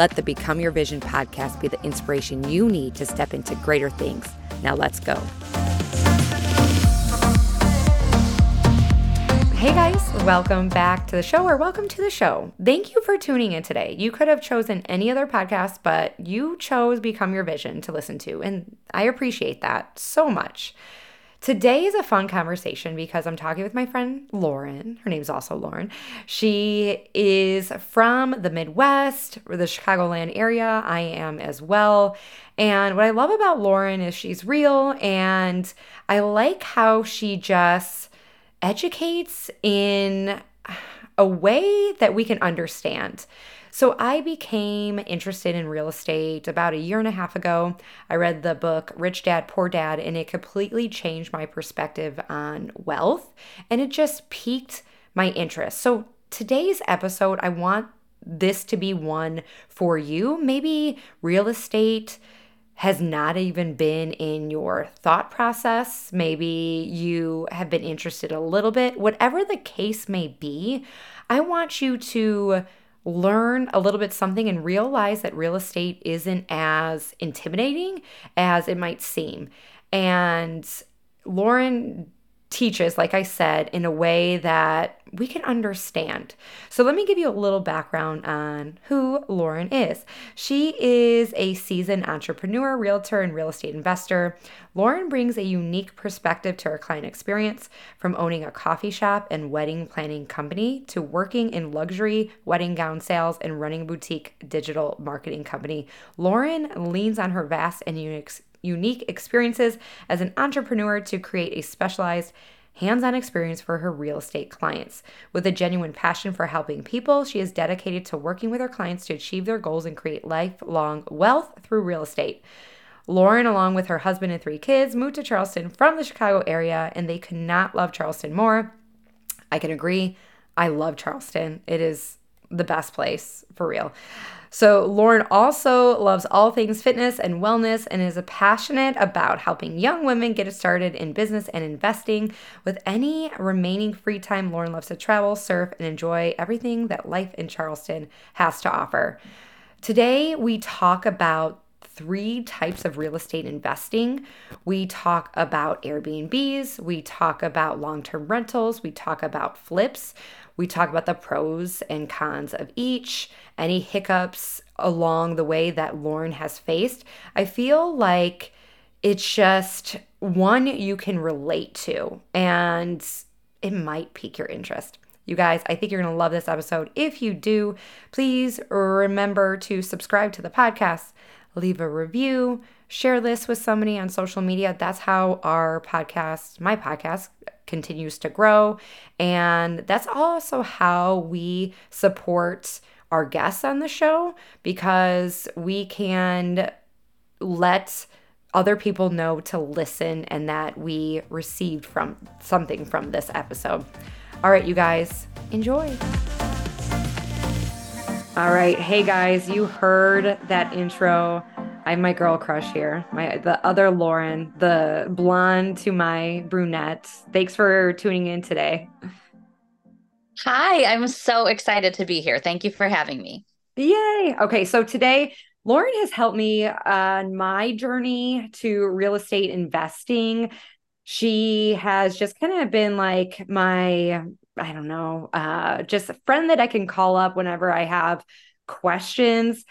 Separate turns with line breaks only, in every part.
Let the Become Your Vision podcast be the inspiration you need to step into greater things. Now let's go. Hey guys, welcome back to the show or welcome to the show. Thank you for tuning in today. You could have chosen any other podcast, but you chose Become Your Vision to listen to, and I appreciate that so much. Today is a fun conversation because I'm talking with my friend Lauren. Her name's also Lauren. She is from the Midwest the Chicagoland area. I am as well. And what I love about Lauren is she's real and I like how she just educates in a way that we can understand. So I became interested in real estate about a year and a half ago. I read the book Rich Dad Poor Dad, and it completely changed my perspective on wealth and it just piqued my interest. So today's episode, I want this to be one for you. Maybe real estate has not even been in your thought process. Maybe you have been interested a little bit. Whatever the case may be, I want you to learn a little bit something and realize that real estate isn't as intimidating as it might seem. And Lauren teaches, like I said, in a way that we can understand. So, let me give you a little background on who Lauren is. She is a seasoned entrepreneur, realtor, and real estate investor. Lauren brings a unique perspective to her client experience from owning a coffee shop and wedding planning company to working in luxury wedding gown sales and running a boutique digital marketing company. Lauren leans on her vast and unique unique experiences as an entrepreneur to create a specialized hands on experience for her real estate clients. With a genuine passion for helping people, she is dedicated to working with her clients to achieve their goals and create lifelong wealth through real estate. Lauren, along with her husband and three kids, moved to Charleston from the Chicago area, and they could not love Charleston more. I can agree. I love Charleston. It is the best place for real. So, Lauren also loves all things fitness and wellness and is passionate about helping young women get started in business and investing. With any remaining free time, Lauren loves to travel, surf, and enjoy everything that life in Charleston has to offer. Today, we talk about three types of real estate investing. We talk about Airbnbs, we talk about long term rentals, we talk about flips, we talk about the pros and cons of each, any hiccups along the way that Lauren has faced. I feel like it's just one you can relate to and it might pique your interest. You guys, I think you're going to love this episode. If you do, please remember to subscribe to the podcast, leave a review, share this with somebody on social media. That's how our podcast, my podcast, continues to grow. And that's also how we support our guests on the show because we can let other people know to listen and that we received from something from this episode. All right, you guys, enjoy. All right, hey guys, you heard that intro. I have my girl crush here, my the other Lauren, the blonde to my brunette. Thanks for tuning in today.
Hi, I'm so excited to be here. Thank you for having me.
Yay. Okay, so today Lauren has helped me on my journey to real estate investing. She has just kind of been like my I don't know, uh just a friend that I can call up whenever I have questions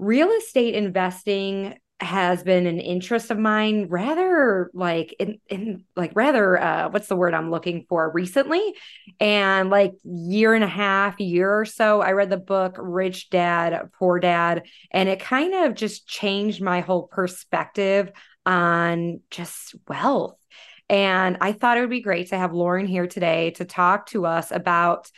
real estate investing has been an interest of mine rather like in, in like rather uh what's the word i'm looking for? Recently? And like year and a half year or so i read the book rich dad poor dad and it kind of just changed my whole perspective on just wealth. And i thought it would be great to have lauren here today to talk to us about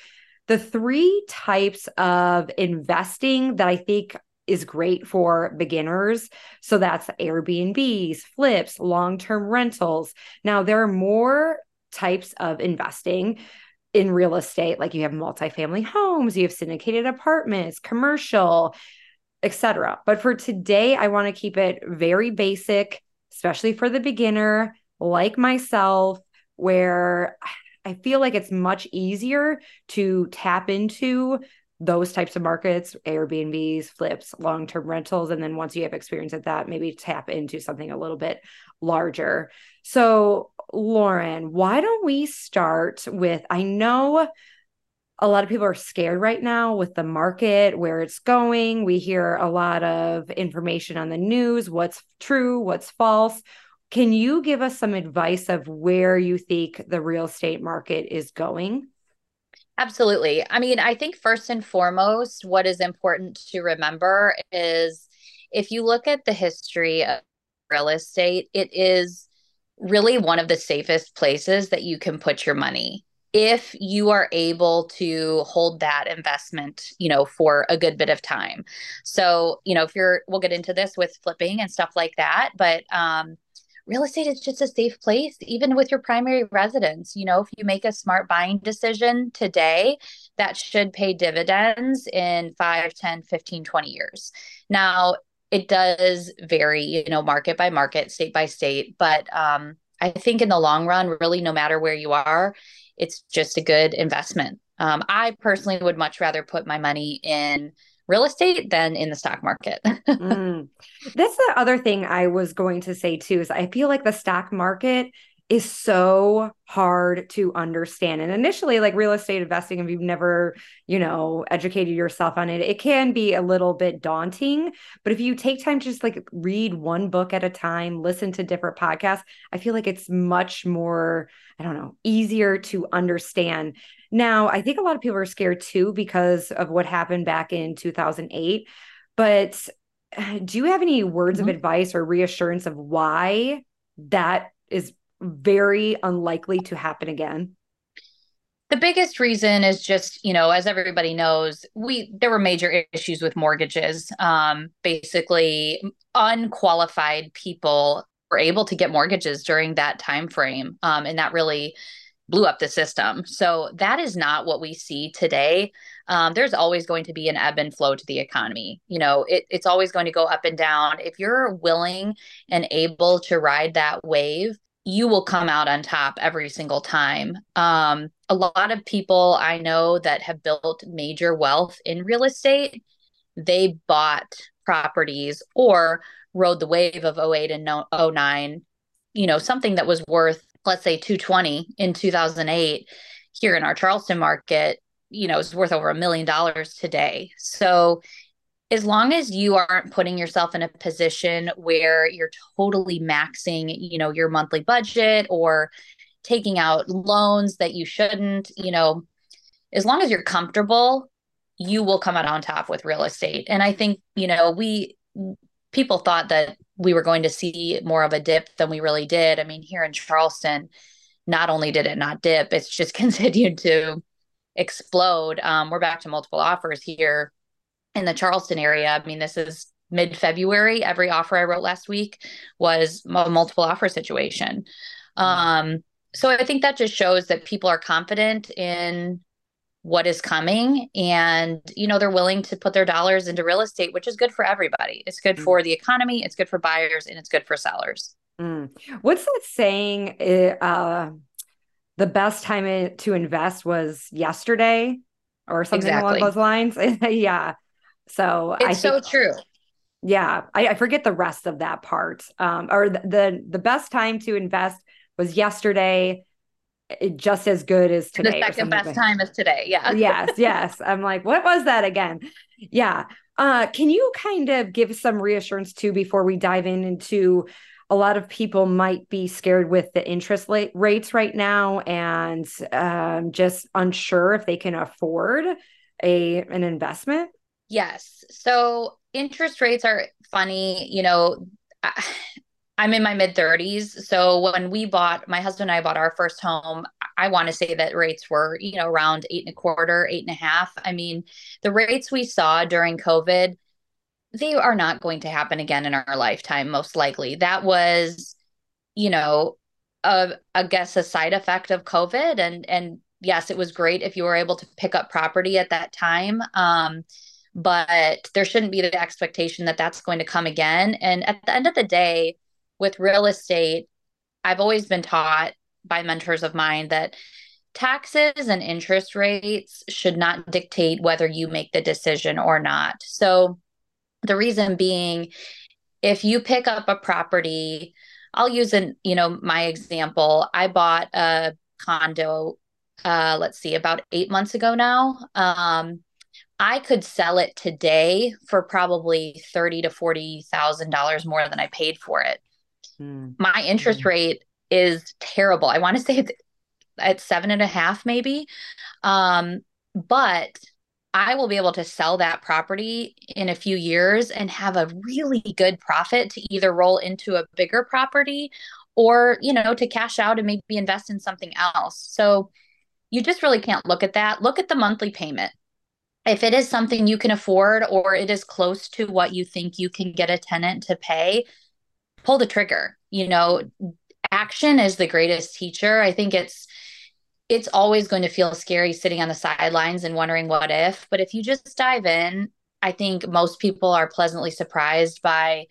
the three types of investing that i think is great for beginners. So that's Airbnbs, flips, long term rentals. Now, there are more types of investing in real estate like you have multifamily homes you have syndicated apartments commercial etc but for today i want to keep it very basic especially for the beginner like myself where i feel like it's much easier to tap into those types of markets airbnbs flips long-term rentals and then once you have experience at that maybe tap into something a little bit larger so Lauren, why don't we start with? I know a lot of people are scared right now with the market, where it's going. We hear a lot of information on the news what's true, what's false. Can you give us some advice of where you think the real estate market is going?
Absolutely. I mean, I think first and foremost, what is important to remember is if you look at the history of real estate, it is really one of the safest places that you can put your money if you are able to hold that investment you know for a good bit of time so you know if you're we'll get into this with flipping and stuff like that but um real estate is just a safe place even with your primary residence you know if you make a smart buying decision today that should pay dividends in 5 10 15 20 years now it does vary, you know, market by market, state by state. But um, I think in the long run, really, no matter where you are, it's just a good investment. Um, I personally would much rather put my money in real estate than in the stock market. mm.
That's the other thing I was going to say too is I feel like the stock market is so hard to understand. And initially, like real estate investing, if you've never, you know, educated yourself on it, it can be a little bit daunting. But if you take time to just like read one book at a time, listen to different podcasts, I feel like it's much more, I don't know, easier to understand. Now, I think a lot of people are scared too because of what happened back in 2008. But do you have any words mm-hmm. of advice or reassurance of why that is very unlikely to happen again?
The biggest reason is just, you know, as everybody knows, we there were major issues with mortgages. Um, basically, unqualified people were able to get mortgages during that time frame, um, and that really blew up the system. So that is not what we see today. Um, there's always going to be an ebb and flow to the economy. You know, it, it's always going to go up and down. If you're willing and able to ride that wave, you will come out on top every single time. Um, a lot of people I know that have built major wealth in real estate, they bought properties or rode the wave of 08 and 09, you know, something that was worth, let's say 220 in 2008 here in our Charleston market, you know, is worth over a million dollars today. So as long as you aren't putting yourself in a position where you're totally maxing, you know, your monthly budget or taking out loans that you shouldn't, you know, as long as you're comfortable, you will come out on top with real estate. And I think, you know, we people thought that we were going to see more of a dip than we really did. I mean, here in Charleston, not only did it not dip, it's just continued to explode. Um, we're back to multiple offers here in the Charleston area. I mean, this is mid February. Every offer I wrote last week was a multiple offer situation. Um, so I think that just shows that people are confident in what is coming and you know they're willing to put their dollars into real estate which is good for everybody it's good mm. for the economy it's good for buyers and it's good for sellers
mm. what's that saying uh, the best time to invest was yesterday or something exactly. along those lines yeah so
it's I think, so true.
Yeah, I, I, forget the rest of that part. Um, or the, the the best time to invest was yesterday. It, just as good as today.
The second best time is today. Yeah.
yes, yes. I'm like, what was that again? Yeah. Uh, can you kind of give some reassurance too before we dive in into a lot of people might be scared with the interest rates right now and um, just unsure if they can afford a an investment?
Yes. So interest rates are funny. You know, I'm in my mid 30s. So when we bought, my husband and I bought our first home, I want to say that rates were, you know, around eight and a quarter, eight and a half. I mean, the rates we saw during COVID, they are not going to happen again in our lifetime, most likely. That was, you know, a, I guess a side effect of COVID. And and yes, it was great if you were able to pick up property at that time. Um, but there shouldn't be the expectation that that's going to come again. And at the end of the day, with real estate, I've always been taught by mentors of mine that taxes and interest rates should not dictate whether you make the decision or not. So, the reason being, if you pick up a property, I'll use an, you know, my example. I bought a condo, uh, let's see, about eight months ago now. Um, I could sell it today for probably thirty to forty thousand dollars more than I paid for it. Mm. My interest mm. rate is terrible. I want to say it's at seven and a half, maybe. Um, but I will be able to sell that property in a few years and have a really good profit to either roll into a bigger property or, you know, to cash out and maybe invest in something else. So you just really can't look at that. Look at the monthly payment. If it is something you can afford or it is close to what you think you can get a tenant to pay, pull the trigger. You know, action is the greatest teacher. I think it's it's always going to feel scary sitting on the sidelines and wondering what if. But if you just dive in, I think most people are pleasantly surprised by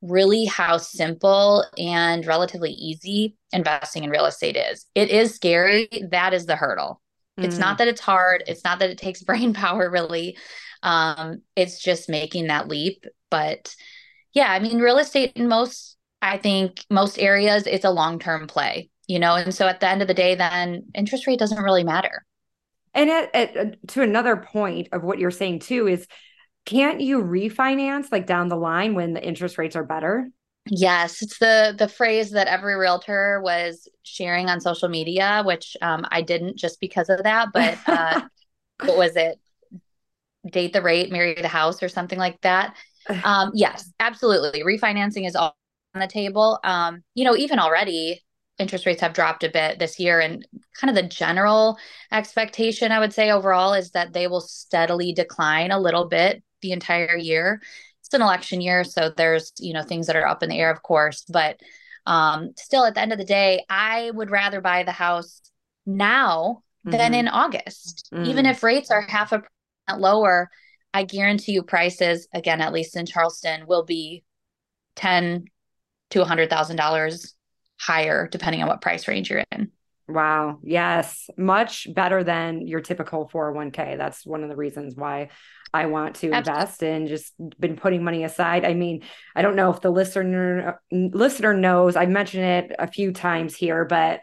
really how simple and relatively easy investing in real estate is. It is scary. That is the hurdle. Mm. It's not that it's hard. It's not that it takes brain power, really. Um, it's just making that leap. But yeah, I mean, real estate in most, I think, most areas, it's a long term play you know and so at the end of the day then interest rate doesn't really matter
and at, at, uh, to another point of what you're saying too is can't you refinance like down the line when the interest rates are better
yes it's the the phrase that every realtor was sharing on social media which um, i didn't just because of that but uh, what was it? Date the rate marry the house or something like that. Um, yes absolutely. Refinancing is all on the table. Um, you know even already interest rates have dropped a bit this year and kind of the general expectation i would say overall is that they will steadily decline a little bit the entire year it's an election year so there's you know things that are up in the air of course but um, still at the end of the day i would rather buy the house now mm-hmm. than in august mm-hmm. even if rates are half a percent lower i guarantee you prices again at least in charleston will be 10 to a hundred thousand dollars higher depending on what price range you're in.
Wow. Yes. Much better than your typical 401k. That's one of the reasons why I want to Absolutely. invest and just been putting money aside. I mean, I don't know if the listener listener knows. I mentioned it a few times here, but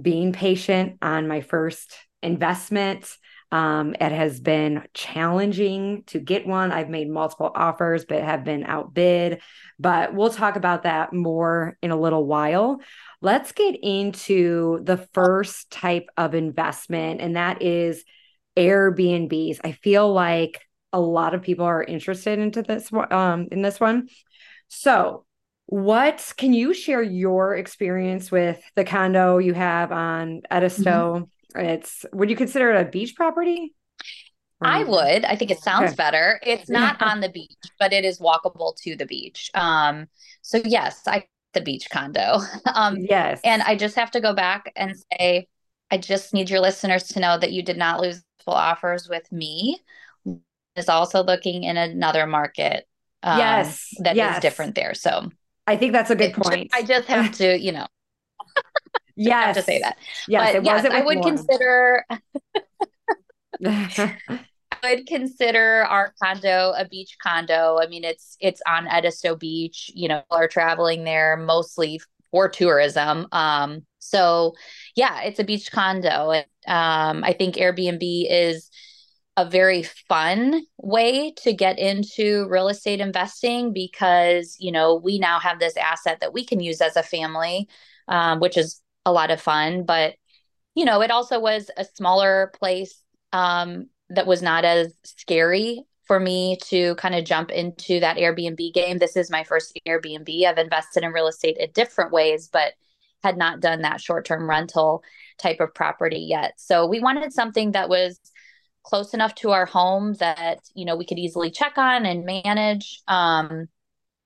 being patient on my first investment um, it has been challenging to get one. I've made multiple offers, but have been outbid. But we'll talk about that more in a little while. Let's get into the first type of investment, and that is Airbnbs. I feel like a lot of people are interested into this um, in this one. So, what can you share your experience with the condo you have on Edisto? Mm-hmm. It's would you consider it a beach property?
I would. I think it sounds okay. better. It's not on the beach, but it is walkable to the beach. Um, so yes, I the beach condo. Um,
yes.
And I just have to go back and say, I just need your listeners to know that you did not lose full offers with me. Is also looking in another market.
Um, yes.
That
yes.
is different there. So
I think that's a good point.
I just have to, you know,
yes.
to say that.
Yes,
but yes, I would more. consider. I would consider our condo a beach condo. I mean, it's it's on Edisto Beach. You know, are traveling there mostly for tourism. Um, so yeah, it's a beach condo. Um, I think Airbnb is a very fun way to get into real estate investing because you know we now have this asset that we can use as a family um, which is a lot of fun. But, you know, it also was a smaller place um, that was not as scary for me to kind of jump into that Airbnb game. This is my first Airbnb. I've invested in real estate in different ways, but had not done that short term rental type of property yet. So we wanted something that was close enough to our home that you know we could easily check on and manage um,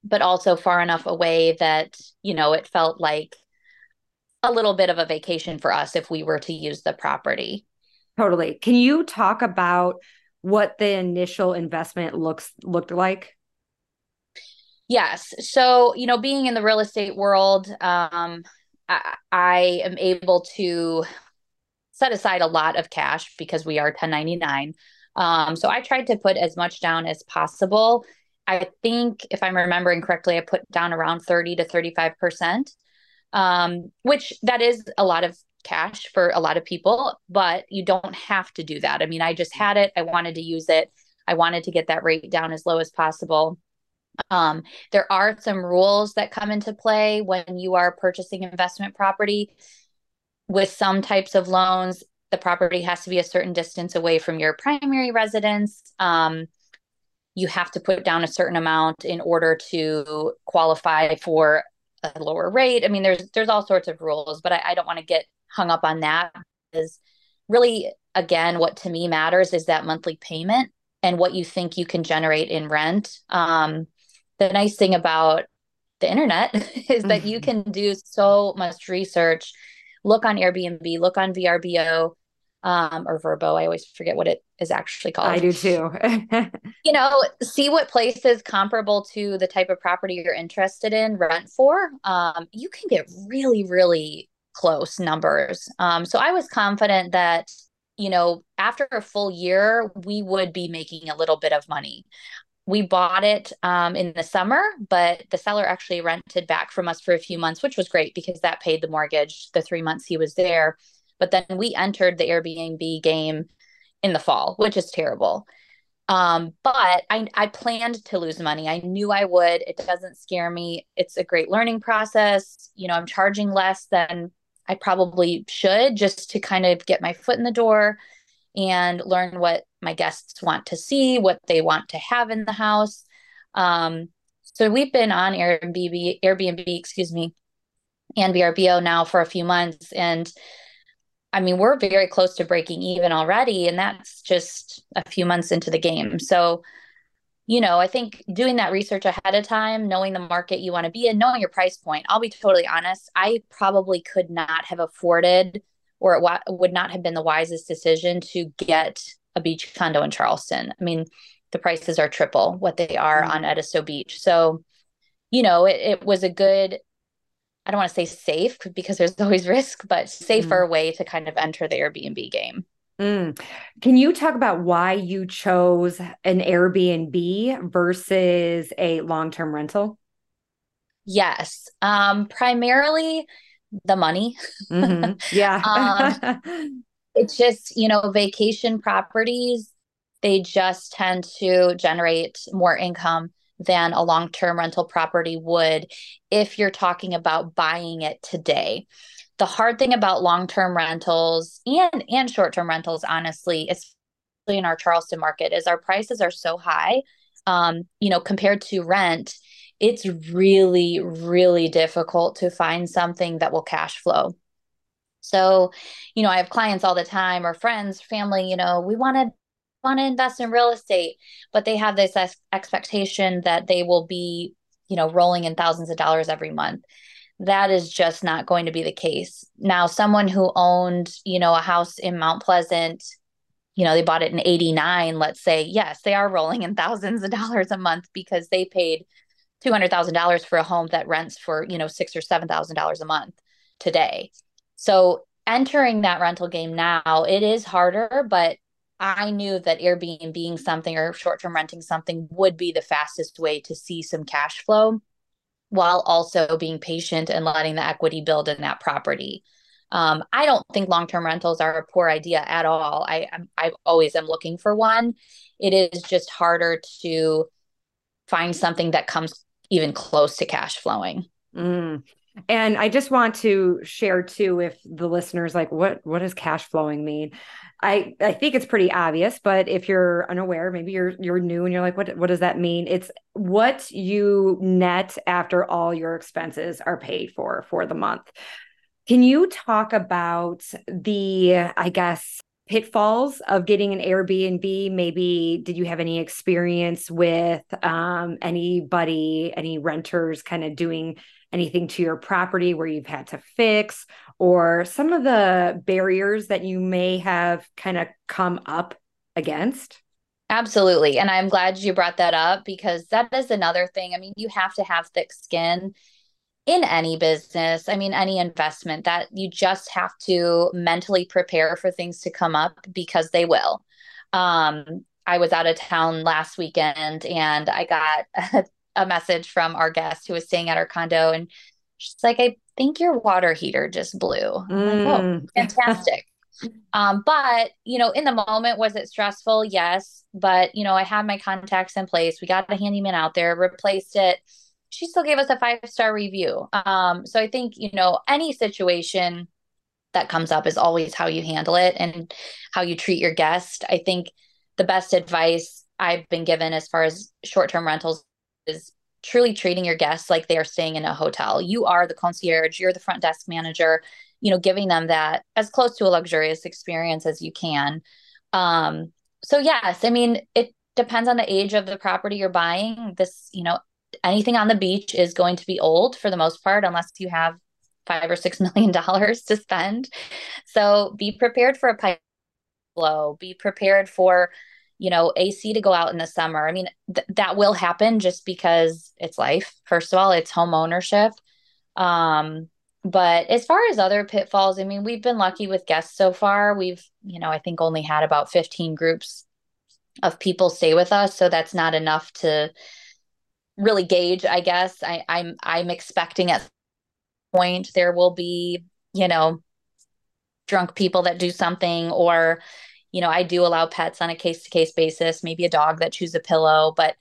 but also far enough away that you know it felt like a little bit of a vacation for us if we were to use the property.
Totally. Can you talk about what the initial investment looks looked like?
Yes. So you know being in the real estate world um, I, I am able to set aside a lot of cash because we are 1099. Um, so I tried to put as much down as possible. I think, if I'm remembering correctly, I put down around 30 to 35%, um, which that is a lot of cash for a lot of people, but you don't have to do that. I mean, I just had it, I wanted to use it, I wanted to get that rate down as low as possible. Um, there are some rules that come into play when you are purchasing investment property with some types of loans, the property has to be a certain distance away from your primary residence. Um, you have to put down a certain amount in order to qualify for a lower rate. I mean, there's there's all sorts of rules, but I, I don't want to get hung up on that. Is really again what to me matters is that monthly payment and what you think you can generate in rent. Um, the nice thing about the internet is that you mm-hmm. can do so much research look on Airbnb, look on VRBO um, or Verbo. I always forget what it is actually called.
I do too.
you know, see what places comparable to the type of property you're interested in rent for. Um, you can get really, really close numbers. Um, so I was confident that, you know, after a full year, we would be making a little bit of money we bought it um, in the summer, but the seller actually rented back from us for a few months, which was great because that paid the mortgage the three months he was there. But then we entered the Airbnb game in the fall, which is terrible. Um, but I, I planned to lose money. I knew I would. It doesn't scare me. It's a great learning process. You know, I'm charging less than I probably should just to kind of get my foot in the door and learn what my guests want to see, what they want to have in the house. Um, so we've been on Airbnb, Airbnb, excuse me, and VRBO now for a few months, and I mean we're very close to breaking even already, and that's just a few months into the game. So, you know, I think doing that research ahead of time, knowing the market you want to be in, knowing your price point. I'll be totally honest, I probably could not have afforded or it wa- would not have been the wisest decision to get a beach condo in Charleston. I mean, the prices are triple what they are mm-hmm. on Edisto Beach. So, you know, it, it was a good, I don't want to say safe because there's always risk, but safer mm. way to kind of enter the Airbnb game.
Mm. Can you talk about why you chose an Airbnb versus a long term rental?
Yes. Um, primarily, the money.
Mm-hmm. Yeah.
um, it's just, you know, vacation properties, they just tend to generate more income than a long term rental property would if you're talking about buying it today. The hard thing about long term rentals and, and short term rentals, honestly, especially in our Charleston market, is our prices are so high. Um, you know, compared to rent, it's really, really difficult to find something that will cash flow. So, you know, I have clients all the time or friends, family, you know, we want to want to invest in real estate, but they have this ex- expectation that they will be, you know, rolling in thousands of dollars every month. That is just not going to be the case. Now, someone who owned, you know, a house in Mount Pleasant, you know, they bought it in 89, let's say, yes, they are rolling in thousands of dollars a month because they paid $200,000 for a home that rents for, you know, six or $7,000 a month today. So entering that rental game now, it is harder, but I knew that Airbnb being something or short term renting something would be the fastest way to see some cash flow while also being patient and letting the equity build in that property. Um, I don't think long term rentals are a poor idea at all. I I always am looking for one. It is just harder to find something that comes even close to cash flowing.
Mm. And I just want to share too, if the listeners like, what what does cash flowing mean? I I think it's pretty obvious, but if you're unaware, maybe you're you're new and you're like, what what does that mean? It's what you net after all your expenses are paid for for the month. Can you talk about the, I guess, pitfalls of getting an Airbnb? Maybe did you have any experience with um, anybody, any renters kind of doing anything to your property where you've had to fix, or some of the barriers that you may have kind of come up against?
Absolutely. And I'm glad you brought that up because that is another thing. I mean, you have to have thick skin in any business, I mean, any investment, that you just have to mentally prepare for things to come up because they will. Um, I was out of town last weekend and I got a, a message from our guest who was staying at our condo and she's like, I think your water heater just blew. Mm. Like, oh, fantastic. um, but you know, in the moment, was it stressful? Yes. But you know, I had my contacts in place. We got the handyman out there, replaced it she still gave us a five star review. Um, so I think, you know, any situation that comes up is always how you handle it and how you treat your guest. I think the best advice I've been given as far as short term rentals is truly treating your guests like they are staying in a hotel. You are the concierge, you're the front desk manager, you know, giving them that as close to a luxurious experience as you can. Um, so yes, I mean, it depends on the age of the property you're buying. This, you know, anything on the beach is going to be old for the most part, unless you have five or six million dollars to spend. So be prepared for a pipe blow. Be prepared for, you know, AC to go out in the summer. I mean, th- that will happen just because it's life. First of all, it's home ownership. Um, but as far as other pitfalls, I mean, we've been lucky with guests so far. We've, you know, I think only had about 15 groups of people stay with us. So that's not enough to really gauge i guess I, i'm i'm expecting at point there will be you know drunk people that do something or you know i do allow pets on a case to case basis maybe a dog that chews a pillow but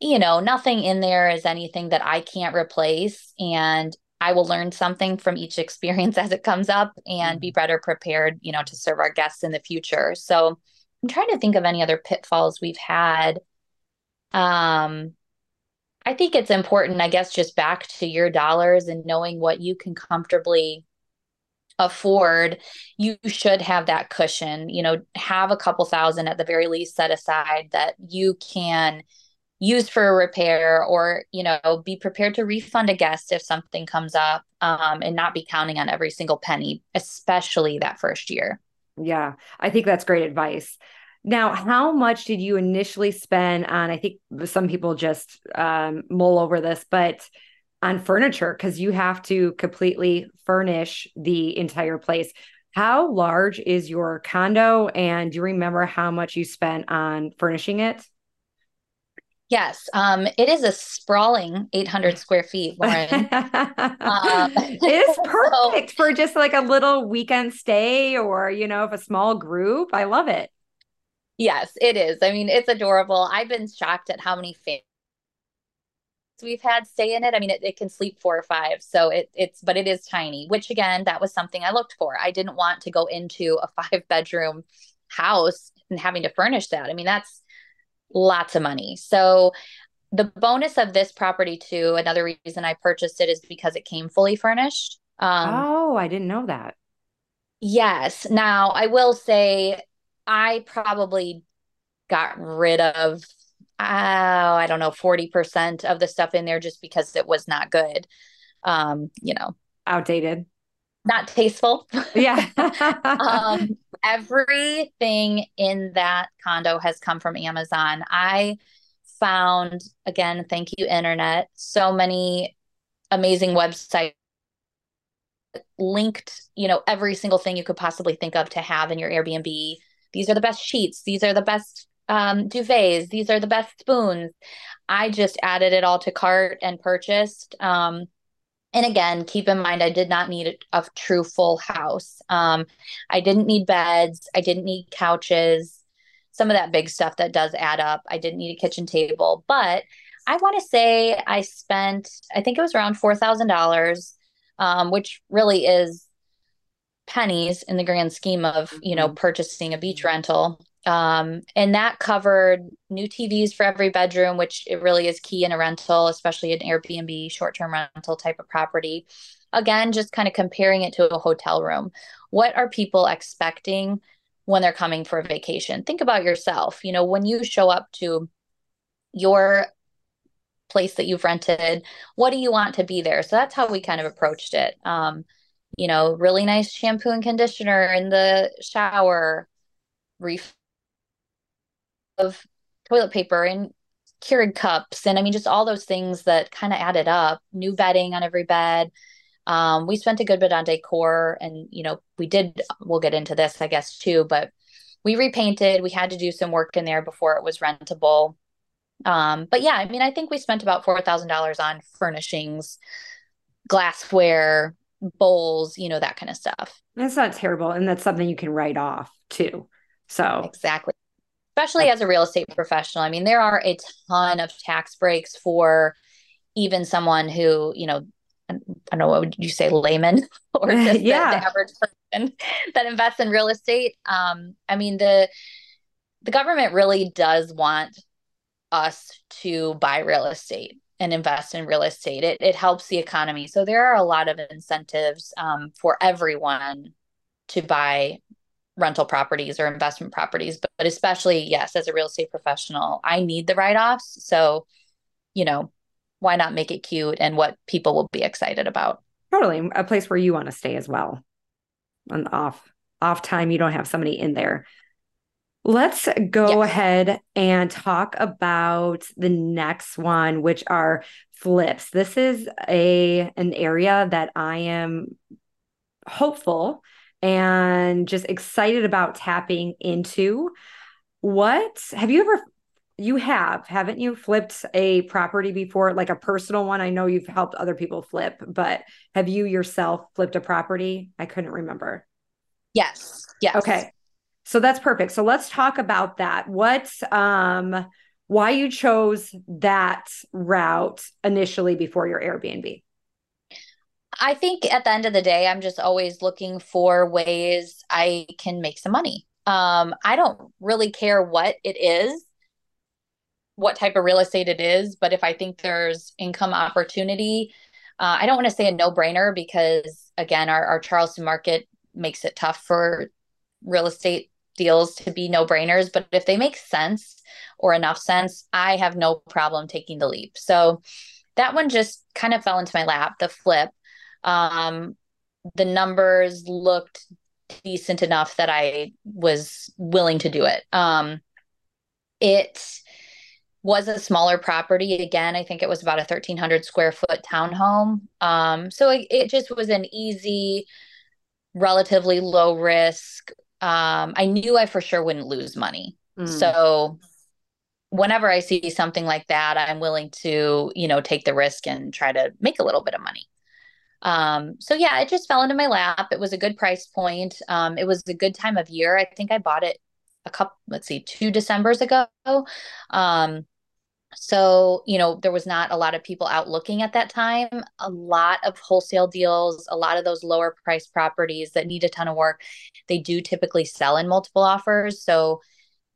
you know nothing in there is anything that i can't replace and i will learn something from each experience as it comes up and be mm-hmm. better prepared you know to serve our guests in the future so i'm trying to think of any other pitfalls we've had um I think it's important, I guess, just back to your dollars and knowing what you can comfortably afford, you should have that cushion. You know, have a couple thousand at the very least set aside that you can use for a repair or you know be prepared to refund a guest if something comes up um, and not be counting on every single penny especially that first year
yeah i think that's great advice now, how much did you initially spend on? I think some people just um, mull over this, but on furniture, because you have to completely furnish the entire place. How large is your condo? And do you remember how much you spent on furnishing it?
Yes, um, it is a sprawling 800 square feet, Lauren.
um, it is perfect so, for just like a little weekend stay or, you know, if a small group. I love it.
Yes, it is. I mean, it's adorable. I've been shocked at how many fans we've had stay in it. I mean, it, it can sleep four or five. So it, it's, but it is tiny, which again, that was something I looked for. I didn't want to go into a five bedroom house and having to furnish that. I mean, that's lots of money. So the bonus of this property too, another reason I purchased it is because it came fully furnished.
Um, oh, I didn't know that.
Yes. Now I will say I probably got rid of oh, I don't know, 40% of the stuff in there just because it was not good. Um, you know,
outdated.
Not tasteful.
Yeah.
um, everything in that condo has come from Amazon. I found again, thank you, internet, so many amazing websites linked, you know, every single thing you could possibly think of to have in your Airbnb these are the best sheets these are the best um, duvets. These are the best spoons. I just added it all to cart and purchased um, and again keep in mind i did not need a, a true full house. Um, i didn't need beds. I didn't need couches. Some of that big stuff that does add up. I didn't need a kitchen table. But i want to say i spent i think it was around $4000 um, which really is pennies in the grand scheme of you know mm-hmm. purchasing a beach rental um, and that covered new tvs for every bedroom which it really is key in a rental especially an airbnb short-term rental type of property again just kind of comparing it to a hotel room what are people expecting when they're coming for a vacation. Think about yourself. You know, when you show up to your place that you've rented, what do you want to be there? So that's how we kind of approached it. Um, you know, really nice shampoo and conditioner in the shower, reef of toilet paper and Keurig cups. And I mean, just all those things that kind of added up, new bedding on every bed. Um, we spent a good bit on decor and, you know, we did, we'll get into this, I guess, too, but we repainted. We had to do some work in there before it was rentable. Um, but yeah, I mean, I think we spent about $4,000 on furnishings, glassware, bowls, you know, that kind of stuff.
That's not terrible. And that's something you can write off too. So,
exactly. Especially as a real estate professional. I mean, there are a ton of tax breaks for even someone who, you know, I don't know, what would you say, layman or just yeah. the, the average person that invests in real estate? Um, I mean, the the government really does want us to buy real estate and invest in real estate. It, it helps the economy. So there are a lot of incentives um, for everyone to buy rental properties or investment properties, but, but especially, yes, as a real estate professional, I need the write offs. So, you know, why not make it cute and what people will be excited about?
Totally. A place where you want to stay as well. On off off time, you don't have somebody in there Let's go yes. ahead and talk about the next one, which are flips. This is a an area that I am hopeful and just excited about tapping into. What have you ever you have, haven't you flipped a property before, like a personal one? I know you've helped other people flip, but have you yourself flipped a property? I couldn't remember.
Yes. Yes.
Okay. So that's perfect. So let's talk about that. What um why you chose that route initially before your Airbnb?
I think at the end of the day, I'm just always looking for ways I can make some money. Um, I don't really care what it is, what type of real estate it is, but if I think there's income opportunity, uh, I don't want to say a no brainer because, again, our, our Charleston market makes it tough for real estate deals to be no brainers, but if they make sense or enough sense, I have no problem taking the leap. So that one just kind of fell into my lap, the flip. Um, the numbers looked decent enough that I was willing to do it. Um, it was a smaller property. Again, I think it was about a 1,300 square foot townhome. Um, so it, it just was an easy, relatively low risk um, I knew I for sure wouldn't lose money. Mm. So whenever I see something like that, I'm willing to, you know, take the risk and try to make a little bit of money. Um, so yeah, it just fell into my lap. It was a good price point. Um, it was a good time of year. I think I bought it a couple, let's see, two Decembers ago. Um, so, you know, there was not a lot of people out looking at that time. A lot of wholesale deals, a lot of those lower price properties that need a ton of work, they do typically sell in multiple offers. So,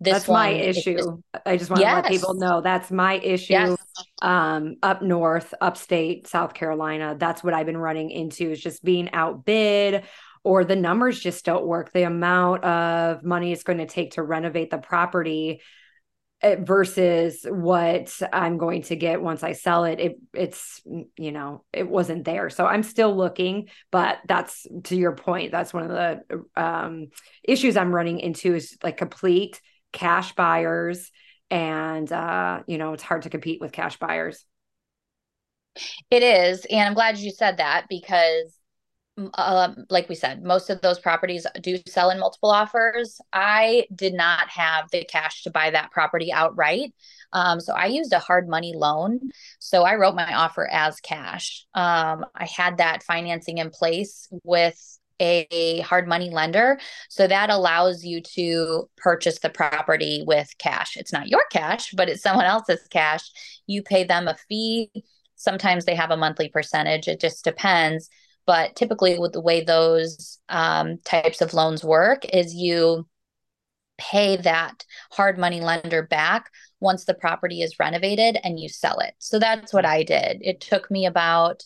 this
that's my issue. Just, I just want yes. to let people know that's my issue. Yes. Um, up north, upstate South Carolina, that's what I've been running into is just being outbid or the numbers just don't work. The amount of money it's going to take to renovate the property Eh, versus what I'm going to get once I sell it. It it's you know it wasn't there, so I'm still looking. But that's to your point. That's one of the um, issues I'm running into is like complete cash buyers, and uh, you know it's hard to compete with cash buyers.
It is, and I'm glad you said that because um, like we said, most of those properties do sell in multiple offers. I did not have the cash to buy that property outright. Um, so I used a hard money loan. So I wrote my offer as cash. Um, I had that financing in place with a hard money lender. So that allows you to purchase the property with cash. It's not your cash, but it's someone else's cash. You pay them a fee. Sometimes they have a monthly percentage. It just depends. But typically, with the way those um, types of loans work, is you pay that hard money lender back once the property is renovated and you sell it. So that's what I did. It took me about,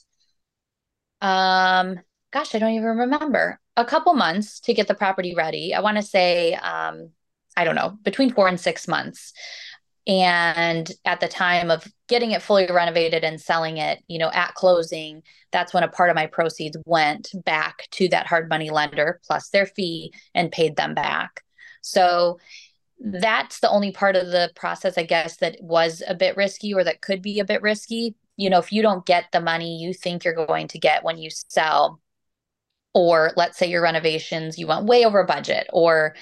um, gosh, I don't even remember. a couple months to get the property ready. I want to say, um, I don't know, between four and six months. And at the time of getting it fully renovated and selling it, you know, at closing, that's when a part of my proceeds went back to that hard money lender plus their fee and paid them back. So that's the only part of the process, I guess, that was a bit risky or that could be a bit risky. You know, if you don't get the money you think you're going to get when you sell, or let's say your renovations, you went way over budget, or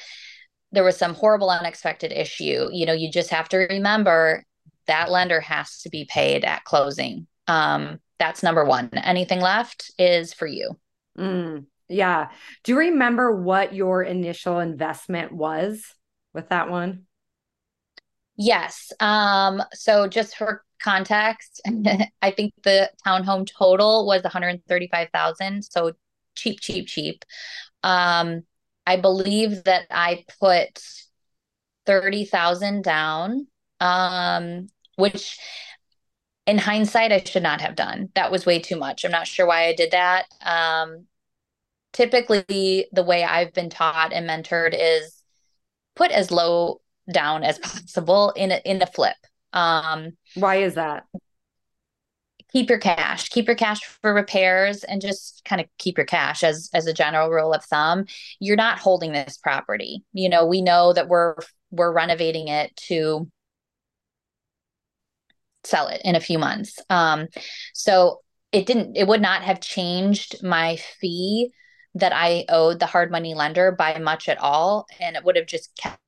there was some horrible unexpected issue, you know, you just have to remember that lender has to be paid at closing. Um, that's number one. Anything left is for you.
Mm, yeah. Do you remember what your initial investment was with that one?
Yes. Um, so just for context, I think the townhome total was 135,000. So cheap, cheap, cheap. Um, I believe that I put 30,000 down, um, which in hindsight, I should not have done. That was way too much. I'm not sure why I did that. Um, typically, the way I've been taught and mentored is put as low down as possible in a, in a flip. Um,
why is that?
Keep your cash keep your cash for repairs and just kind of keep your cash as as a general rule of thumb. You're not holding this property. You know we know that we're we're renovating it to sell it in a few months. Um so it didn't it would not have changed my fee that i owed the hard money lender by much at all. And it would have just kept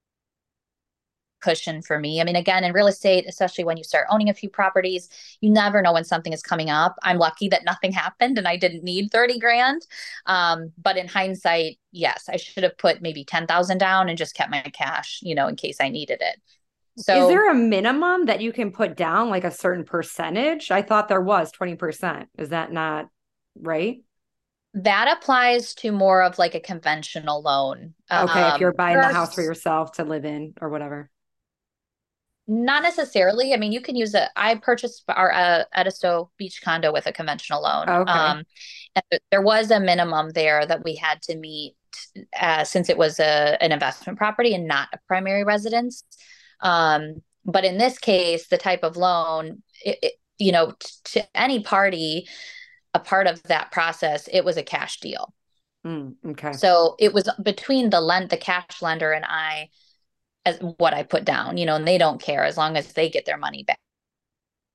cushion for me. I mean, again, in real estate, especially when you start owning a few properties, you never know when something is coming up. I'm lucky that nothing happened and I didn't need 30 grand. Um, but in hindsight, yes, I should have put maybe 10,000 down and just kept my cash, you know, in case I needed it.
So is there a minimum that you can put down like a certain percentage? I thought there was 20%. Is that not right?
That applies to more of like a conventional loan.
Okay, um, if you're buying the house for yourself to live in or whatever.
Not necessarily. I mean, you can use it. I purchased our uh, Edisto beach condo with a conventional loan. Okay. Um, and there was a minimum there that we had to meet uh, since it was a, an investment property and not a primary residence. Um, but in this case, the type of loan, it, it, you know, t- to any party, a part of that process, it was a cash deal.
Mm, okay.
So it was between the lend, the cash lender, and I as what I put down, you know, and they don't care as long as they get their money back.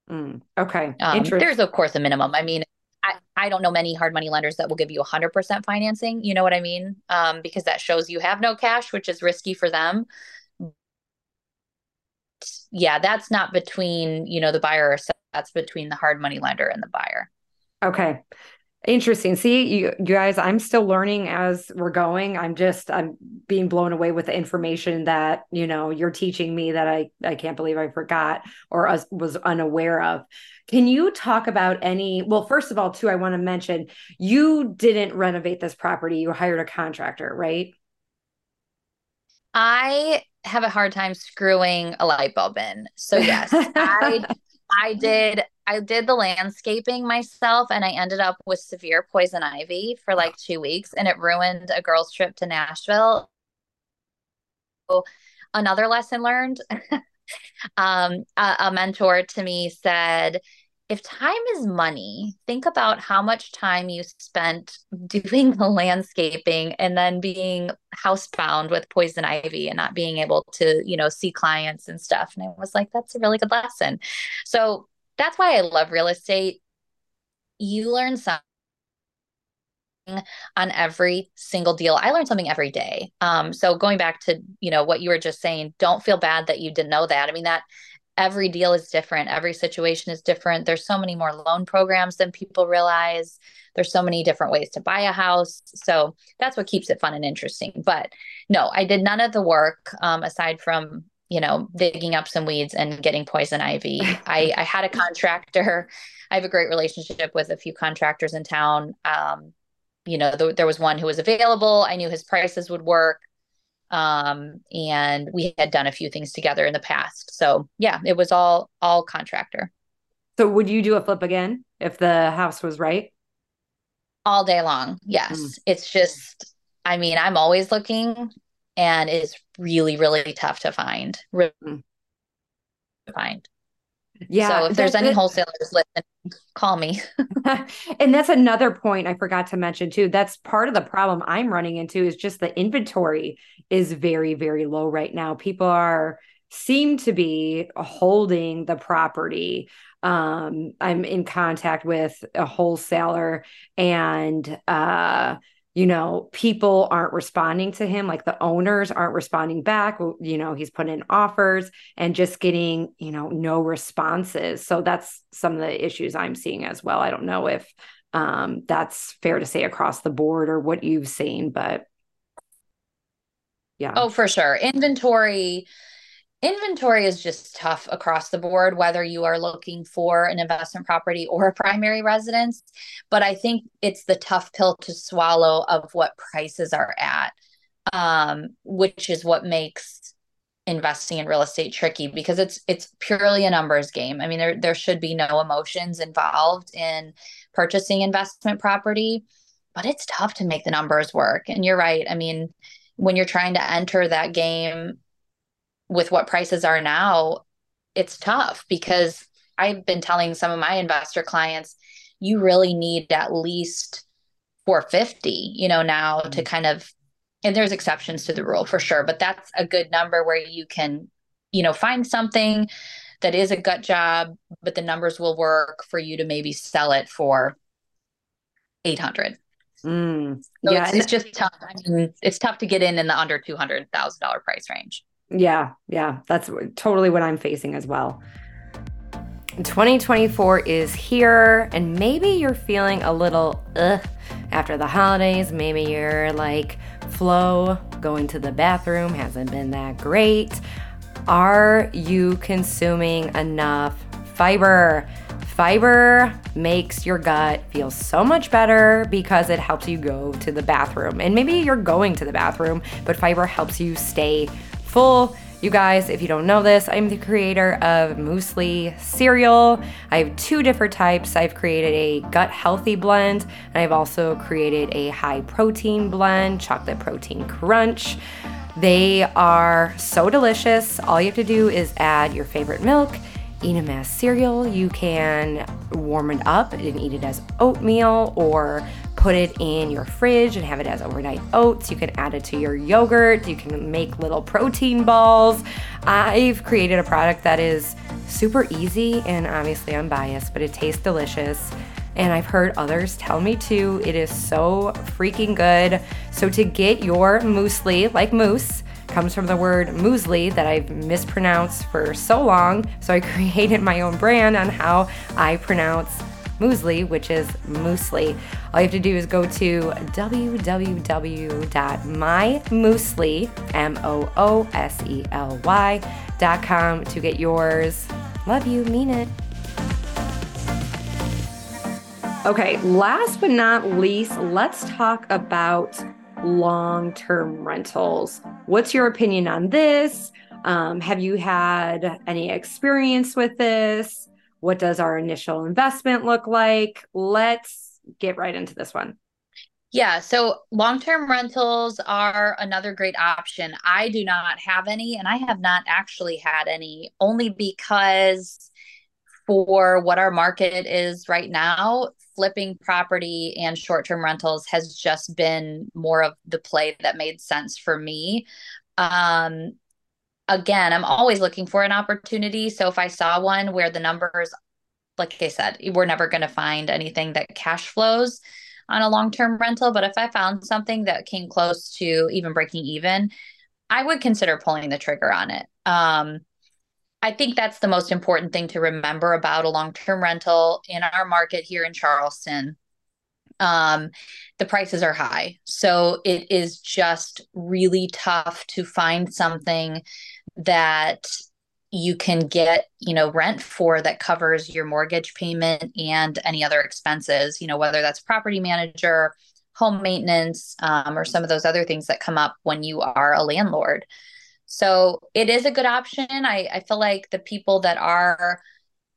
Mm, okay.
Um, there's of course a minimum. I mean, I, I don't know many hard money lenders that will give you 100% financing. You know what I mean? Um, because that shows you have no cash, which is risky for them. Yeah, that's not between, you know, the buyer, that's between the hard money lender and the buyer.
Okay. Interesting. See, you, you guys, I'm still learning as we're going. I'm just I'm being blown away with the information that, you know, you're teaching me that I I can't believe I forgot or was unaware of. Can you talk about any well, first of all, too, I want to mention you didn't renovate this property. You hired a contractor, right?
I have a hard time screwing a light bulb in. So yes, I I did I did the landscaping myself and I ended up with severe poison ivy for like 2 weeks and it ruined a girl's trip to Nashville. So another lesson learned um, a, a mentor to me said if time is money, think about how much time you spent doing the landscaping and then being housebound with poison ivy and not being able to, you know, see clients and stuff. And I was like, that's a really good lesson. So that's why I love real estate. You learn something on every single deal. I learn something every day. Um, so going back to, you know, what you were just saying, don't feel bad that you didn't know that. I mean, that every deal is different every situation is different there's so many more loan programs than people realize there's so many different ways to buy a house so that's what keeps it fun and interesting but no i did none of the work um, aside from you know digging up some weeds and getting poison ivy I, I had a contractor i have a great relationship with a few contractors in town um, you know th- there was one who was available i knew his prices would work um, and we had done a few things together in the past. So yeah, it was all all contractor.
So would you do a flip again if the house was right?
All day long. Yes. Mm. It's just I mean, I'm always looking and is really, really tough to find. Really mm. to find. Yeah. So if there's any wholesalers listening, call me.
and that's another point I forgot to mention too. That's part of the problem I'm running into is just the inventory is very, very low right now. People are seem to be holding the property. Um, I'm in contact with a wholesaler and uh you know, people aren't responding to him, like the owners aren't responding back. You know, he's putting in offers and just getting, you know, no responses. So that's some of the issues I'm seeing as well. I don't know if um, that's fair to say across the board or what you've seen, but yeah.
Oh, for sure. Inventory inventory is just tough across the board whether you are looking for an investment property or a primary residence. But i think it's the tough pill to swallow of what prices are at um, which is what makes investing in real estate tricky because it's it's purely a numbers game. I mean there there should be no emotions involved in purchasing investment property but it's tough to make the numbers work. And you're right. I mean when you're trying to enter that game with what prices are now, it's tough because I've been telling some of my investor clients, you really need at least 450, you know, now mm-hmm. to kind of, and there's exceptions to the rule for sure, but that's a good number where you can, you know, find something that is a gut job, but the numbers will work for you to maybe sell it for 800. Mm, so yeah, it's, it's just tough. I mean, it's tough to get in in the under two hundred thousand dollar price range.
Yeah, yeah, that's totally what I'm facing as well. 2024 is here, and maybe you're feeling a little ugh after the holidays. Maybe you're like, flow, going to the bathroom hasn't been that great. Are you consuming enough fiber? Fiber makes your gut feel so much better because it helps you go to the bathroom. And maybe you're going to the bathroom, but fiber helps you stay full. You guys, if you don't know this, I'm the creator of Moosely cereal. I have two different types. I've created a gut healthy blend, and I've also created a high protein blend, chocolate protein crunch. They are so delicious. All you have to do is add your favorite milk, eat them as cereal. You can warm it up and eat it as oatmeal or put it in your fridge and have it as overnight oats. You can add it to your yogurt. You can make little protein balls. I've created a product that is super easy and obviously I'm biased, but it tastes delicious. And I've heard others tell me too, it is so freaking good. So to get your Moosely, like moose, comes from the word muesli that I've mispronounced for so long. So I created my own brand on how I pronounce muesli, which is Moosely. All you have to do is go to www.mymoosely, M-O-O-S-E-L-Y, dot com to get yours. Love you, mean it. Okay, last but not least, let's talk about long term rentals. What's your opinion on this? Um, have you had any experience with this? What does our initial investment look like? Let's get right into this one.
Yeah, so long term rentals are another great option. I do not have any, and I have not actually had any only because for what our market is right now, flipping property and short term rentals has just been more of the play that made sense for me. Um, again, I'm always looking for an opportunity. So if I saw one where the numbers, like I said, we're never going to find anything that cash flows on a long term rental. But if I found something that came close to even breaking even, I would consider pulling the trigger on it. Um, I think that's the most important thing to remember about a long term rental in our market here in Charleston. Um, the prices are high. So it is just really tough to find something that you can get you know rent for that covers your mortgage payment and any other expenses you know whether that's property manager home maintenance um, or some of those other things that come up when you are a landlord. So it is a good option. I, I feel like the people that are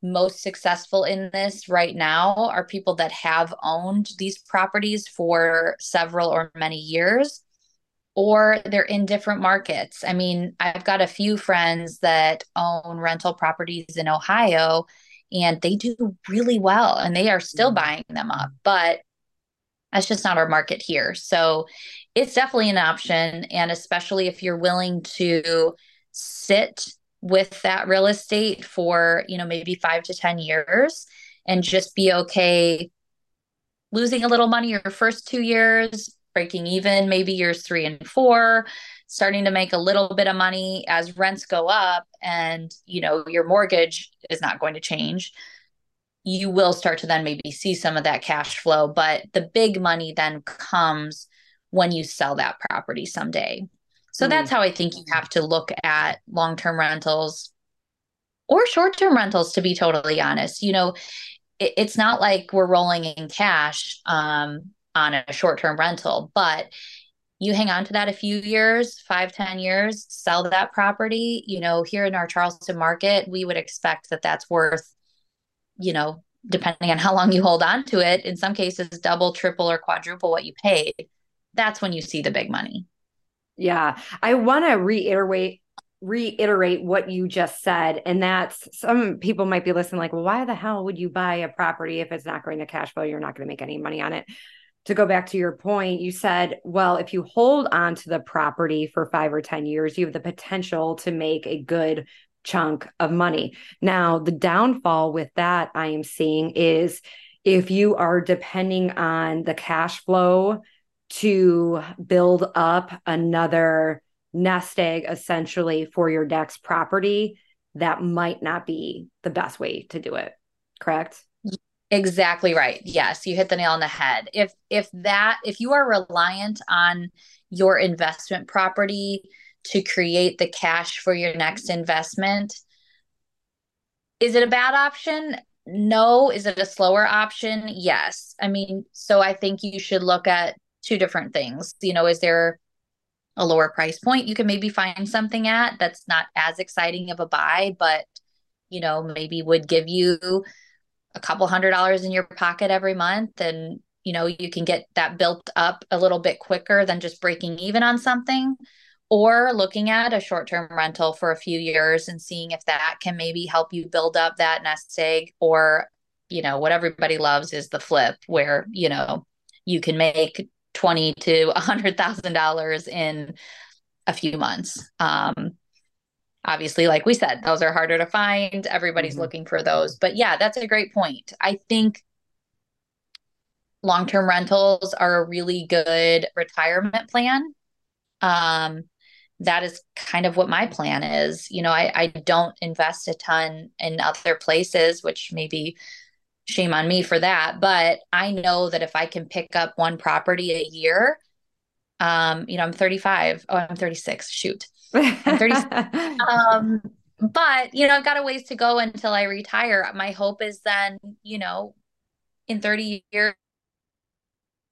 most successful in this right now are people that have owned these properties for several or many years or they're in different markets. I mean, I've got a few friends that own rental properties in Ohio and they do really well and they are still mm-hmm. buying them up, but that's just not our market here. So it's definitely an option. And especially if you're willing to sit with that real estate for, you know, maybe five to 10 years and just be okay losing a little money your first two years, breaking even maybe years three and four, starting to make a little bit of money as rents go up and, you know, your mortgage is not going to change. You will start to then maybe see some of that cash flow, but the big money then comes when you sell that property someday. So mm-hmm. that's how I think you have to look at long term rentals or short term rentals, to be totally honest. You know, it, it's not like we're rolling in cash um, on a short term rental, but you hang on to that a few years, five ten years, sell that property. You know, here in our Charleston market, we would expect that that's worth, you know, depending on how long you hold on to it, in some cases, double, triple, or quadruple what you paid. That's when you see the big money.
Yeah. I want to reiterate reiterate what you just said and that's some people might be listening like well why the hell would you buy a property if it's not going to cash flow you're not going to make any money on it to go back to your point you said well if you hold on to the property for 5 or 10 years you have the potential to make a good chunk of money now the downfall with that i am seeing is if you are depending on the cash flow to build up another nest egg essentially for your next property, that might not be the best way to do it. Correct?
Exactly right. Yes, you hit the nail on the head. If if that if you are reliant on your investment property to create the cash for your next investment, is it a bad option? No. Is it a slower option? Yes. I mean, so I think you should look at two different things. You know, is there a lower price point you can maybe find something at that's not as exciting of a buy, but you know, maybe would give you a couple hundred dollars in your pocket every month and you know, you can get that built up a little bit quicker than just breaking even on something or looking at a short-term rental for a few years and seeing if that can maybe help you build up that nest egg or you know what everybody loves is the flip where you know you can make twenty to a hundred thousand dollars in a few months. Um, obviously, like we said, those are harder to find. Everybody's mm-hmm. looking for those. But yeah, that's a great point. I think long-term rentals are a really good retirement plan. Um, that is kind of what my plan is. You know, I, I don't invest a ton in other places, which maybe shame on me for that. But I know that if I can pick up one property a year, um, you know, I'm 35. Oh, I'm 36. Shoot. I'm 30. um, but you know, I've got a ways to go until I retire. My hope is then, you know, in 30 years,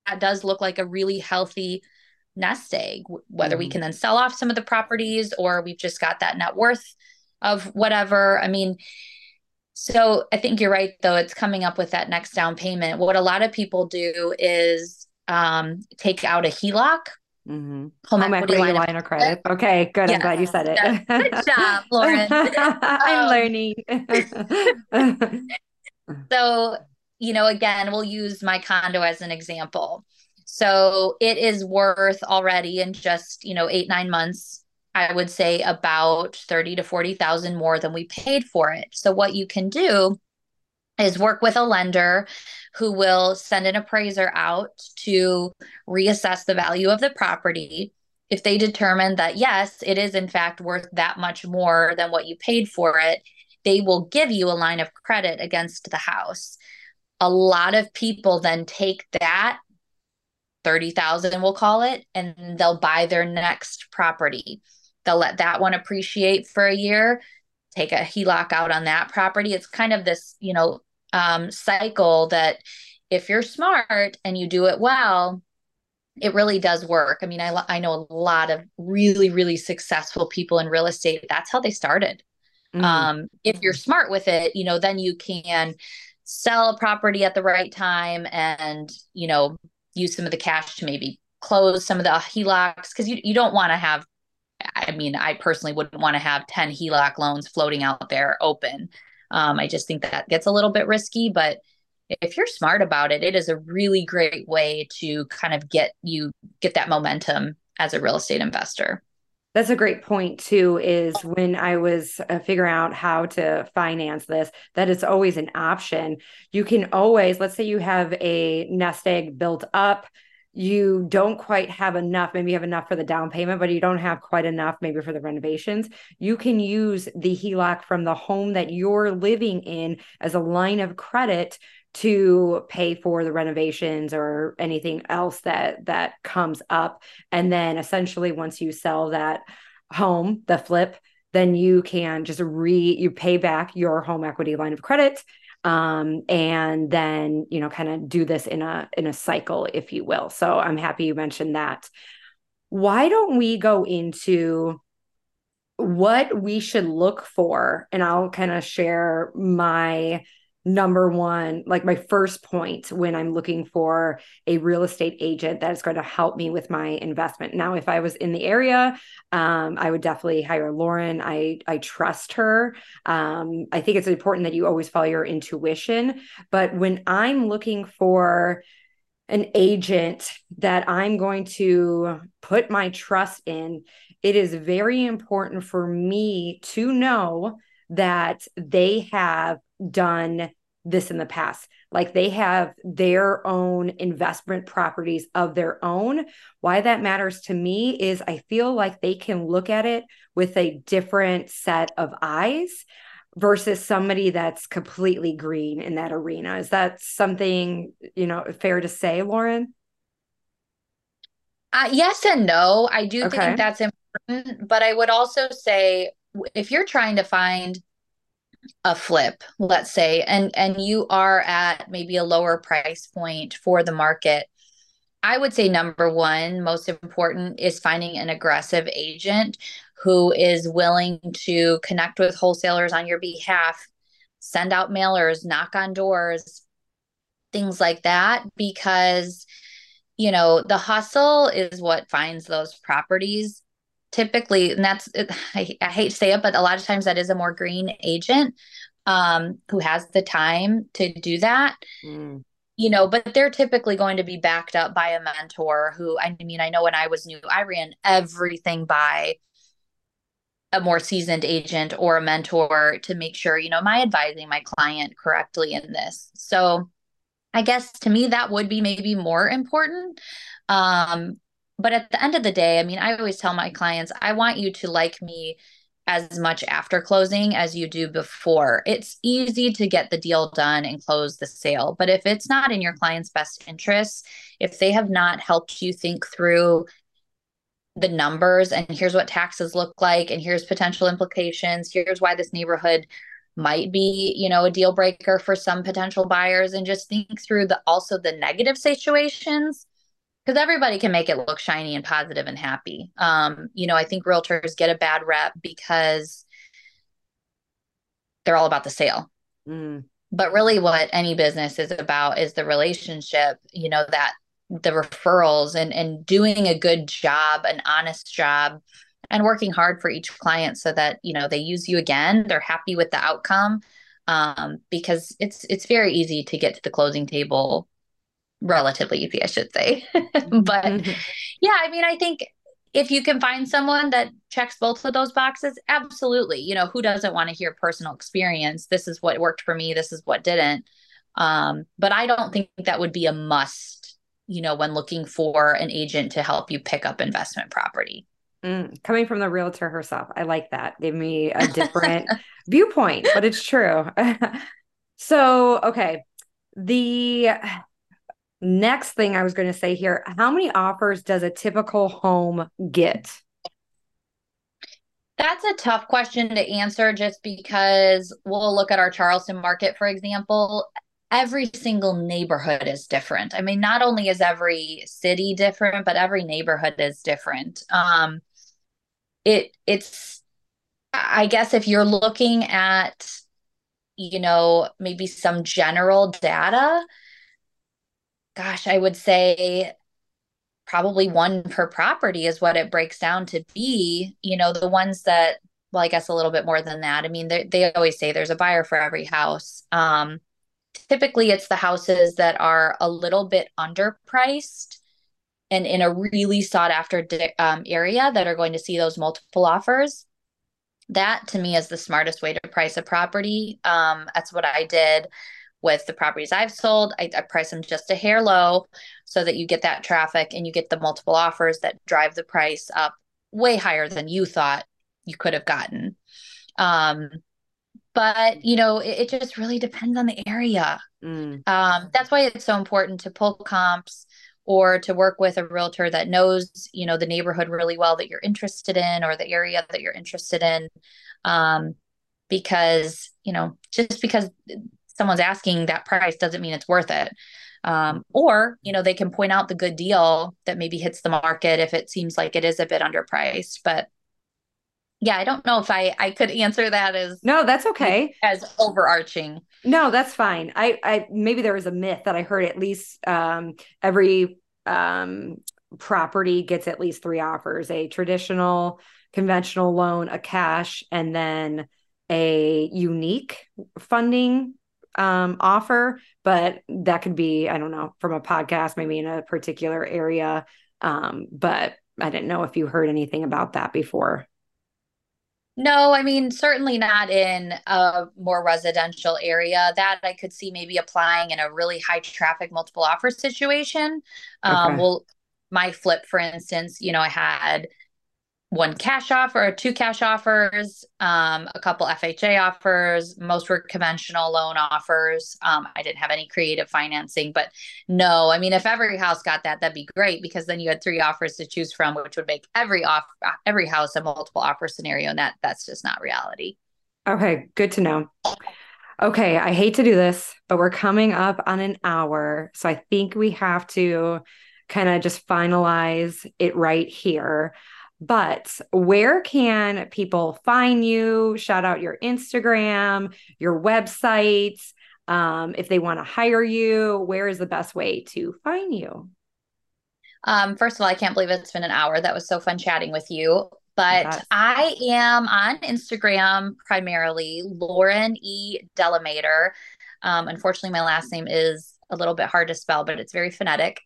that does look like a really healthy nest egg, whether mm-hmm. we can then sell off some of the properties or we've just got that net worth of whatever. I mean, so I think you're right, though. It's coming up with that next down payment. What a lot of people do is um, take out a HELOC.
Mm-hmm. Home, Home equity, equity line, line of credit. credit. Okay, good. I'm glad you said it.
Good job, Lauren.
I'm
um, learning. so, you know, again, we'll use my condo as an example. So it is worth already in just, you know, eight, nine months I would say about 30 to 40,000 more than we paid for it. So what you can do is work with a lender who will send an appraiser out to reassess the value of the property. If they determine that yes, it is in fact worth that much more than what you paid for it, they will give you a line of credit against the house. A lot of people then take that 30,000 we'll call it and they'll buy their next property They'll let that one appreciate for a year, take a HELOC out on that property. It's kind of this, you know, um, cycle that if you're smart and you do it well, it really does work. I mean, I, I know a lot of really, really successful people in real estate. That's how they started. Mm-hmm. Um, if you're smart with it, you know, then you can sell a property at the right time and, you know, use some of the cash to maybe close some of the HELOCs because you, you don't want to have I mean, I personally wouldn't want to have 10 HELOC loans floating out there open. Um, I just think that gets a little bit risky, but if you're smart about it, it is a really great way to kind of get you get that momentum as a real estate investor.
That's a great point too. Is when I was uh, figuring out how to finance this, that it's always an option. You can always, let's say you have a nest egg built up, you don't quite have enough maybe you have enough for the down payment but you don't have quite enough maybe for the renovations. You can use the HELOC from the home that you're living in as a line of credit to pay for the renovations or anything else that that comes up. And then essentially once you sell that home the flip then you can just re you pay back your home equity line of credit um, and then you know kind of do this in a in a cycle if you will. So i'm happy you mentioned that. Why don't we go into what we should look for? And i'll kind of share my number one, like my first point when I'm looking for a real estate agent that is going to help me with my investment. Now, if I was in the area, um, I would definitely hire Lauren. I I trust her. Um, I think it's important that you always follow your intuition. But when I'm looking for an agent that I'm going to put my trust in, it is very important for me to know that they have done this in the past. Like they have their own investment properties of their own. Why that matters to me is I feel like they can look at it with a different set of eyes versus somebody that's completely green in that arena. Is that something, you know, fair to say, Lauren?
Uh, yes and no. I do okay. think that's important, but I would also say if you're trying to find a flip let's say and and you are at maybe a lower price point for the market i would say number one most important is finding an aggressive agent who is willing to connect with wholesalers on your behalf send out mailers knock on doors things like that because you know the hustle is what finds those properties typically, and that's I, I hate to say it, but a lot of times that is a more green agent um, who has the time to do that. Mm. You know, but they're typically going to be backed up by a mentor who, I mean, I know when I was new, I ran everything by a more seasoned agent or a mentor to make sure, you know, am I advising my client correctly in this? So I guess to me, that would be maybe more important. Um, but at the end of the day, I mean, I always tell my clients, I want you to like me as much after closing as you do before. It's easy to get the deal done and close the sale. But if it's not in your client's best interest, if they have not helped you think through the numbers and here's what taxes look like and here's potential implications, here's why this neighborhood might be, you know, a deal breaker for some potential buyers and just think through the also the negative situations because everybody can make it look shiny and positive and happy. Um, you know, I think realtors get a bad rep because they're all about the sale. Mm. But really, what any business is about is the relationship, you know, that the referrals and, and doing a good job, an honest job, and working hard for each client so that, you know, they use you again, they're happy with the outcome. Um, because it's it's very easy to get to the closing table relatively easy, I should say. but mm-hmm. yeah, I mean, I think if you can find someone that checks both of those boxes, absolutely. You know, who doesn't want to hear personal experience? This is what worked for me, this is what didn't. Um, but I don't think that would be a must, you know, when looking for an agent to help you pick up investment property.
Mm, coming from the realtor herself, I like that. Give me a different viewpoint, but it's true. so, okay. The Next thing I was going to say here how many offers does a typical home get?
That's a tough question to answer just because we'll look at our Charleston market, for example. Every single neighborhood is different. I mean, not only is every city different, but every neighborhood is different. Um, it it's I guess if you're looking at, you know, maybe some general data, gosh, I would say probably one per property is what it breaks down to be. You know, the ones that, well, I guess a little bit more than that. I mean, they always say there's a buyer for every house. Um, typically, it's the houses that are a little bit underpriced and in a really sought after um, area that are going to see those multiple offers. That to me is the smartest way to price a property. Um, that's what I did with the properties I've sold. I, I price them just a hair low so that you get that traffic and you get the multiple offers that drive the price up way higher than you thought you could have gotten. Um, but you know, it, it, just really depends on the area. Mm. Um, that's why it's so important to pull comps or to work with a realtor that knows you know the neighborhood really well that you're interested in or the area that you're interested in um, because you know just because someone's asking that price doesn't mean it's worth it. Um, or you know they can point out the good deal that maybe hits the market if it seems like it is a bit underpriced but yeah i don't know if i i could answer that as
no that's okay.
as overarching.
No that's fine. I i maybe there was a myth that i heard at least um every um property gets at least three offers a traditional conventional loan a cash and then a unique funding um, offer, but that could be, I don't know, from a podcast, maybe in a particular area. Um, but I didn't know if you heard anything about that before.
No, I mean, certainly not in a more residential area. That I could see maybe applying in a really high traffic multiple offer situation. Um, Well, my flip, for instance, you know, I had one cash offer, two cash offers, um, a couple FHA offers. Most were conventional loan offers. Um, I didn't have any creative financing, but no, I mean, if every house got that, that'd be great because then you had three offers to choose from, which would make every off every house a multiple offer scenario, and that that's just not reality.
Okay, good to know. Okay, I hate to do this, but we're coming up on an hour, so I think we have to kind of just finalize it right here. But where can people find you? Shout out your Instagram, your website. Um, if they want to hire you, where is the best way to find you?
Um, first of all, I can't believe it's been an hour. That was so fun chatting with you. But yes. I am on Instagram primarily, Lauren E. Delamater. Um, unfortunately, my last name is a little bit hard to spell, but it's very phonetic.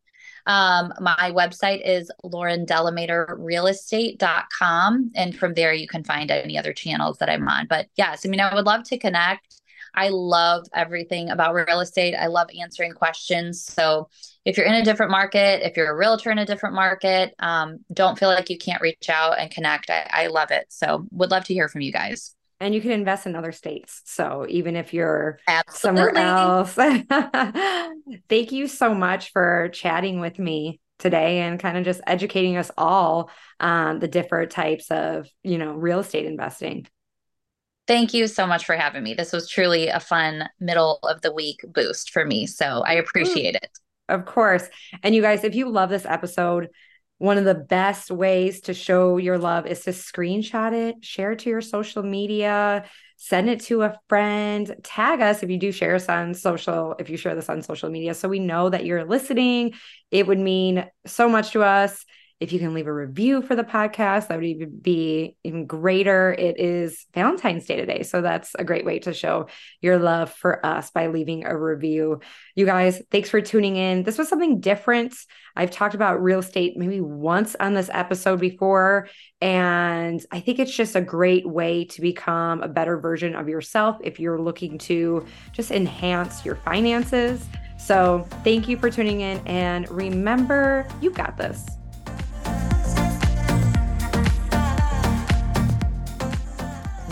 Um, my website is laurendelamaterrealestate.com. And from there, you can find any other channels that I'm on. But yes, I mean, I would love to connect. I love everything about real estate. I love answering questions. So if you're in a different market, if you're a realtor in a different market, um, don't feel like you can't reach out and connect. I, I love it. So would love to hear from you guys
and you can invest in other states. So even if you're Absolutely. somewhere else, thank you so much for chatting with me today and kind of just educating us all on the different types of, you know, real estate investing.
Thank you so much for having me. This was truly a fun middle of the week boost for me. So I appreciate it.
Of course. And you guys, if you love this episode, one of the best ways to show your love is to screenshot it, share it to your social media, send it to a friend, tag us if you do share us on social, if you share this on social media, so we know that you're listening. It would mean so much to us. If you can leave a review for the podcast, that would even be even greater. It is Valentine's Day today. So that's a great way to show your love for us by leaving a review. You guys, thanks for tuning in. This was something different. I've talked about real estate maybe once on this episode before. And I think it's just a great way to become a better version of yourself if you're looking to just enhance your finances. So, thank you for tuning in. And remember, you've got this.